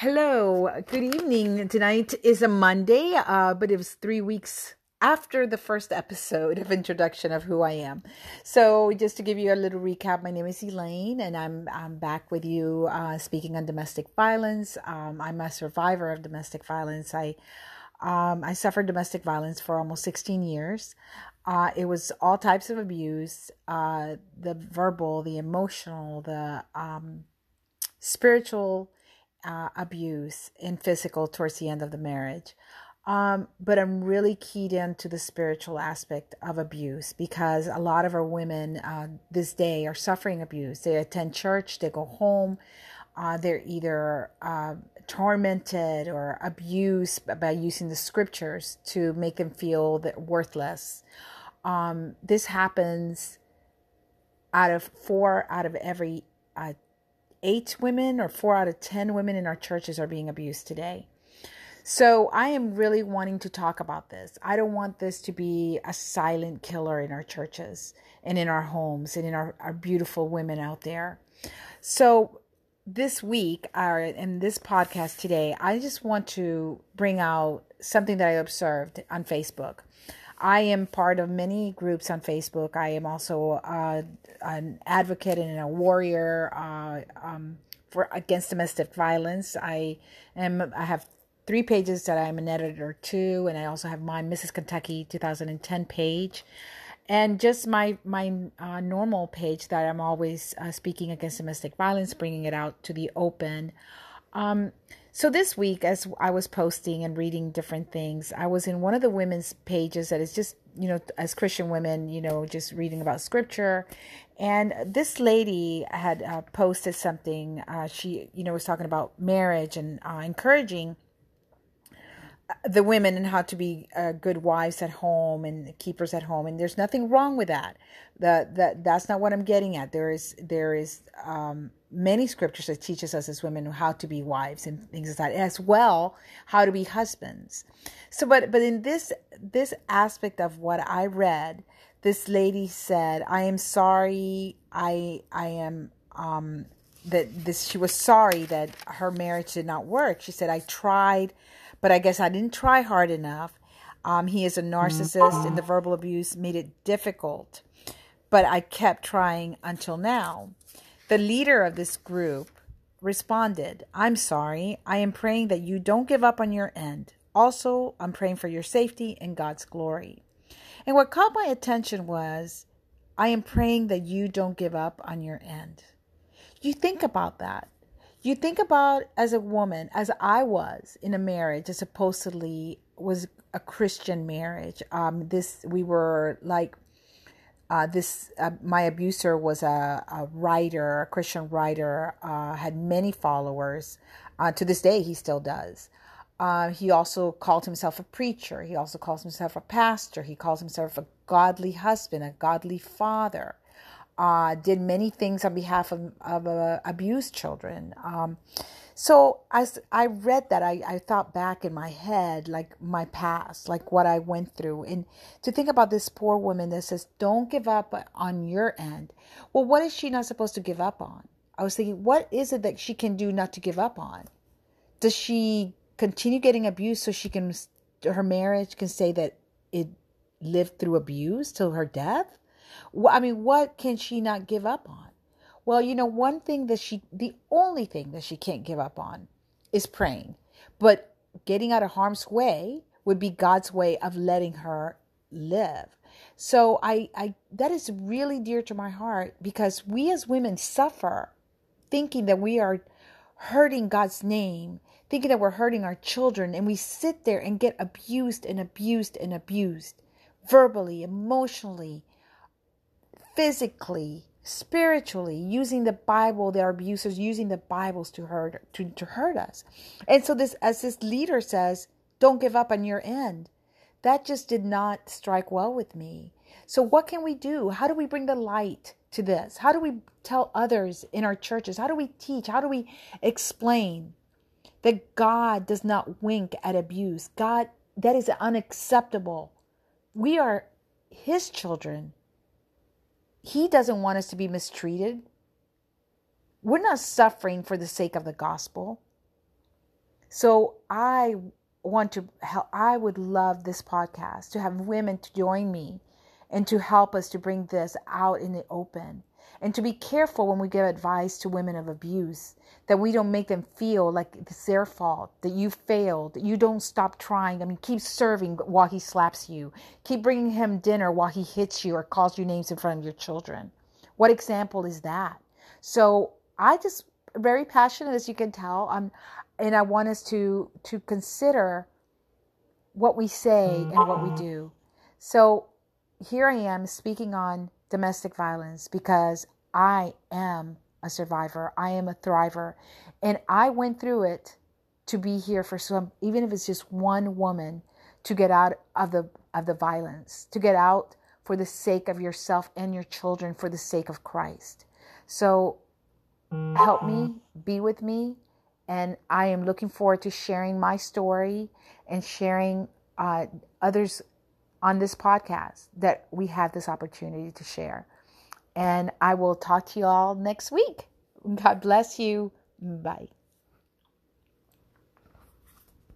Hello, good evening. Tonight is a Monday, uh, but it was three weeks after the first episode of introduction of who I am. So, just to give you a little recap, my name is Elaine, and I'm I'm back with you uh, speaking on domestic violence. Um, I'm a survivor of domestic violence. I um, I suffered domestic violence for almost 16 years. Uh, it was all types of abuse, uh, the verbal, the emotional, the um, spiritual uh, abuse and physical towards the end of the marriage. Um, but I'm really keyed into the spiritual aspect of abuse because a lot of our women uh, this day are suffering abuse. They attend church, they go home, uh, they're either uh, tormented or abused by using the scriptures to make them feel that worthless. Um, this happens out of four out of every uh, eight women or four out of 10 women in our churches are being abused today. So I am really wanting to talk about this. I don't want this to be a silent killer in our churches and in our homes and in our, our beautiful women out there. So this week, our in this podcast today, I just want to bring out something that I observed on Facebook. I am part of many groups on Facebook. I am also uh, an advocate and a warrior uh, um, for against domestic violence. I am. I have three pages that I'm an editor to, and I also have my Mrs. Kentucky 2010 page, and just my my uh, normal page that I'm always uh, speaking against domestic violence, bringing it out to the open. Um, so this week, as I was posting and reading different things, I was in one of the women's pages that is just, you know, as Christian women, you know, just reading about scripture. And this lady had uh, posted something. Uh, she, you know, was talking about marriage and uh, encouraging the women and how to be uh, good wives at home and keepers at home. And there's nothing wrong with that. That that that's not what i'm getting at. There is there is um, many scriptures that teaches us as women how to be wives and things like that as well how to be husbands. So but but in this this aspect of what i read this lady said i am sorry i i am um that this she was sorry that her marriage did not work. She said i tried but I guess I didn't try hard enough. Um, he is a narcissist, and the verbal abuse made it difficult. But I kept trying until now. The leader of this group responded, I'm sorry. I am praying that you don't give up on your end. Also, I'm praying for your safety and God's glory. And what caught my attention was, I am praying that you don't give up on your end. You think about that you think about as a woman, as I was in a marriage that supposedly was a Christian marriage. Um, this we were like uh, this. Uh, my abuser was a, a, writer, a Christian writer, uh, had many followers. Uh, to this day, he still does. Uh, he also called himself a preacher. He also calls himself a pastor. He calls himself a godly husband, a godly father uh, did many things on behalf of, of uh, abused children. Um, so as I read that, I, I thought back in my head, like my past, like what I went through. And to think about this poor woman that says, don't give up on your end. Well, what is she not supposed to give up on? I was thinking, what is it that she can do not to give up on? Does she continue getting abused so she can, her marriage can say that it lived through abuse till her death? I mean, what can she not give up on? Well, you know, one thing that she, the only thing that she can't give up on is praying. But getting out of harm's way would be God's way of letting her live. So I, I, that is really dear to my heart because we as women suffer thinking that we are hurting God's name, thinking that we're hurting our children, and we sit there and get abused and abused and abused verbally, emotionally, physically, spiritually, using the Bible, their abusers using the Bibles to hurt to, to hurt us. And so this as this leader says, don't give up on your end. That just did not strike well with me. So what can we do? How do we bring the light to this? How do we tell others in our churches? How do we teach? How do we explain that God does not wink at abuse? God that is unacceptable. We are his children. He doesn't want us to be mistreated. We're not suffering for the sake of the gospel. So I want to help, I would love this podcast to have women to join me and to help us to bring this out in the open and to be careful when we give advice to women of abuse that we don't make them feel like it's their fault that you failed that you don't stop trying. I mean keep serving while he slaps you. Keep bringing him dinner while he hits you or calls you names in front of your children. What example is that? So i just very passionate as you can tell. I'm and i want us to to consider what we say and what we do. So here i am speaking on domestic violence because I am a survivor. I am a thriver. And I went through it to be here for some even if it's just one woman to get out of the of the violence, to get out for the sake of yourself and your children for the sake of Christ. So help me, be with me, and I am looking forward to sharing my story and sharing uh, others on this podcast that we have this opportunity to share. And I will talk to you all next week. God bless you. Bye.